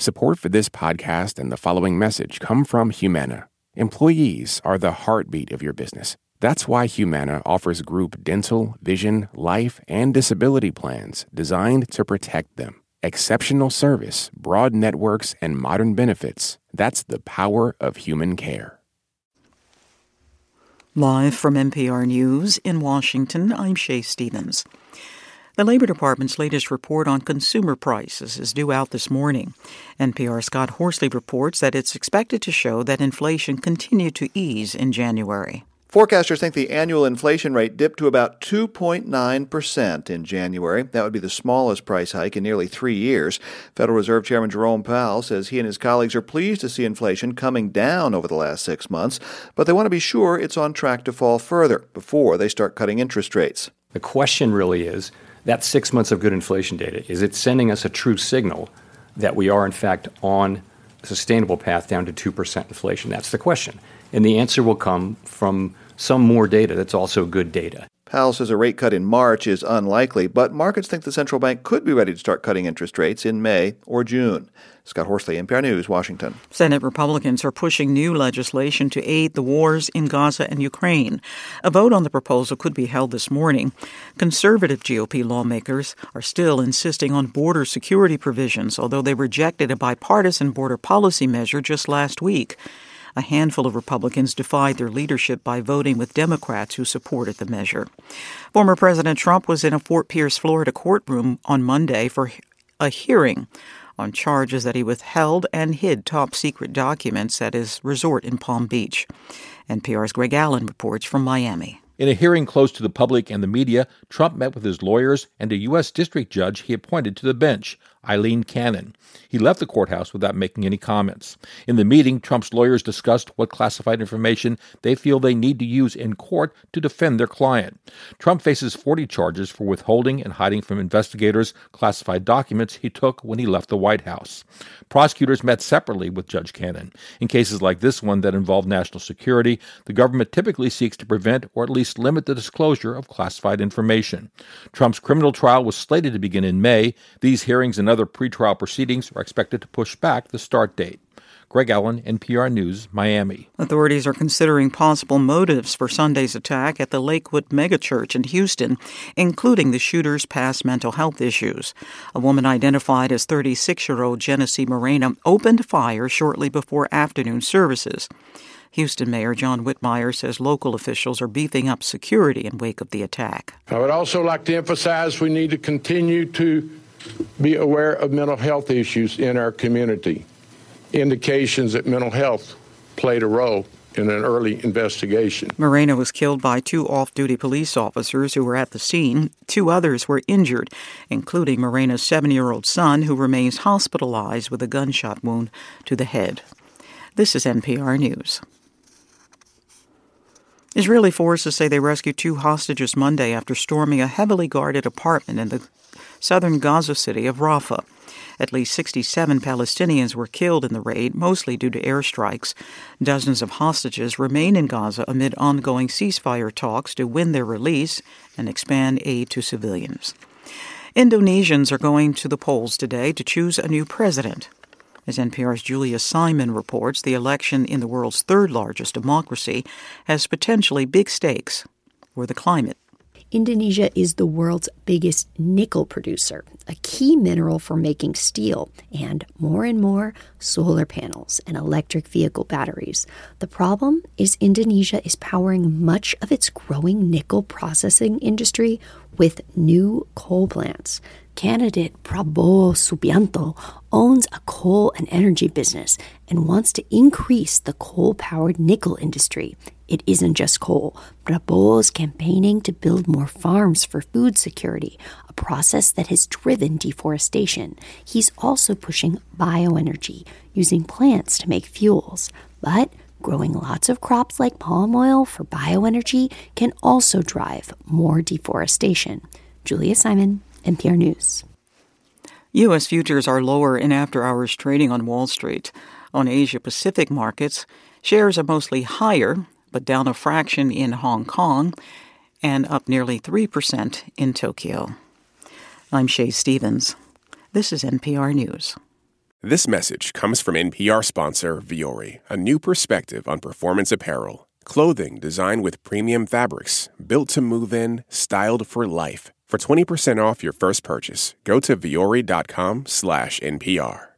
Support for this podcast and the following message come from Humana. Employees are the heartbeat of your business. That's why Humana offers group dental, vision, life, and disability plans designed to protect them. Exceptional service, broad networks, and modern benefits. That's the power of human care. Live from NPR News in Washington, I'm Shay Stevens. The Labor Department's latest report on consumer prices is due out this morning. NPR's Scott Horsley reports that it's expected to show that inflation continued to ease in January. Forecasters think the annual inflation rate dipped to about 2.9% in January. That would be the smallest price hike in nearly three years. Federal Reserve Chairman Jerome Powell says he and his colleagues are pleased to see inflation coming down over the last six months, but they want to be sure it's on track to fall further before they start cutting interest rates. The question really is that six months of good inflation data, is it sending us a true signal that we are, in fact, on a sustainable path down to 2% inflation? That's the question. And the answer will come from some more data that's also good data. Powell says a rate cut in March is unlikely, but markets think the central bank could be ready to start cutting interest rates in May or June. Scott Horsley, NPR News, Washington. Senate Republicans are pushing new legislation to aid the wars in Gaza and Ukraine. A vote on the proposal could be held this morning. Conservative GOP lawmakers are still insisting on border security provisions, although they rejected a bipartisan border policy measure just last week. A handful of Republicans defied their leadership by voting with Democrats who supported the measure. Former President Trump was in a Fort Pierce, Florida courtroom on Monday for a hearing on charges that he withheld and hid top secret documents at his resort in Palm Beach. NPR's Greg Allen reports from Miami. In a hearing close to the public and the media, Trump met with his lawyers and a U.S. district judge he appointed to the bench, Aileen Cannon. He left the courthouse without making any comments. In the meeting, Trump's lawyers discussed what classified information they feel they need to use in court to defend their client. Trump faces 40 charges for withholding and hiding from investigators classified documents he took when he left the White House. Prosecutors met separately with Judge Cannon. In cases like this one that involve national security, the government typically seeks to prevent or at least limit the disclosure of classified information. Trump's criminal trial was slated to begin in May. These hearings and other pretrial proceedings are expected to push back the start date. Greg Allen, NPR News, Miami. Authorities are considering possible motives for Sunday's attack at the Lakewood megachurch in Houston, including the shooter's past mental health issues. A woman identified as 36 year old Genesse Moreno opened fire shortly before afternoon services. Houston Mayor John Whitmire says local officials are beefing up security in wake of the attack. I would also like to emphasize we need to continue to be aware of mental health issues in our community, indications that mental health played a role in an early investigation. Moreno was killed by two off duty police officers who were at the scene. Two others were injured, including Moreno's seven year old son, who remains hospitalized with a gunshot wound to the head. This is NPR News. Israeli forces say they rescued two hostages Monday after storming a heavily guarded apartment in the southern Gaza city of Rafah. At least 67 Palestinians were killed in the raid, mostly due to airstrikes. Dozens of hostages remain in Gaza amid ongoing ceasefire talks to win their release and expand aid to civilians. Indonesians are going to the polls today to choose a new president. As NPR's Julia Simon reports, the election in the world's third largest democracy has potentially big stakes for the climate. Indonesia is the world's biggest nickel producer, a key mineral for making steel, and more and more solar panels and electric vehicle batteries. The problem is Indonesia is powering much of its growing nickel processing industry with new coal plants. Candidate Prabowo Subianto owns a coal and energy business and wants to increase the coal powered nickel industry. It isn't just coal. Prabowo is campaigning to build more farms for food security, a process that has driven deforestation. He's also pushing bioenergy, using plants to make fuels. But growing lots of crops like palm oil for bioenergy can also drive more deforestation. Julia Simon, NPR News. U.S. futures are lower in after hours trading on Wall Street. On Asia Pacific markets, shares are mostly higher, but down a fraction in Hong Kong and up nearly 3% in Tokyo. I'm Shay Stevens. This is NPR News. This message comes from NPR sponsor Vuori, a new perspective on performance apparel, clothing designed with premium fabrics, built to move in, styled for life. For 20% off your first purchase, go to vuori.com slash NPR.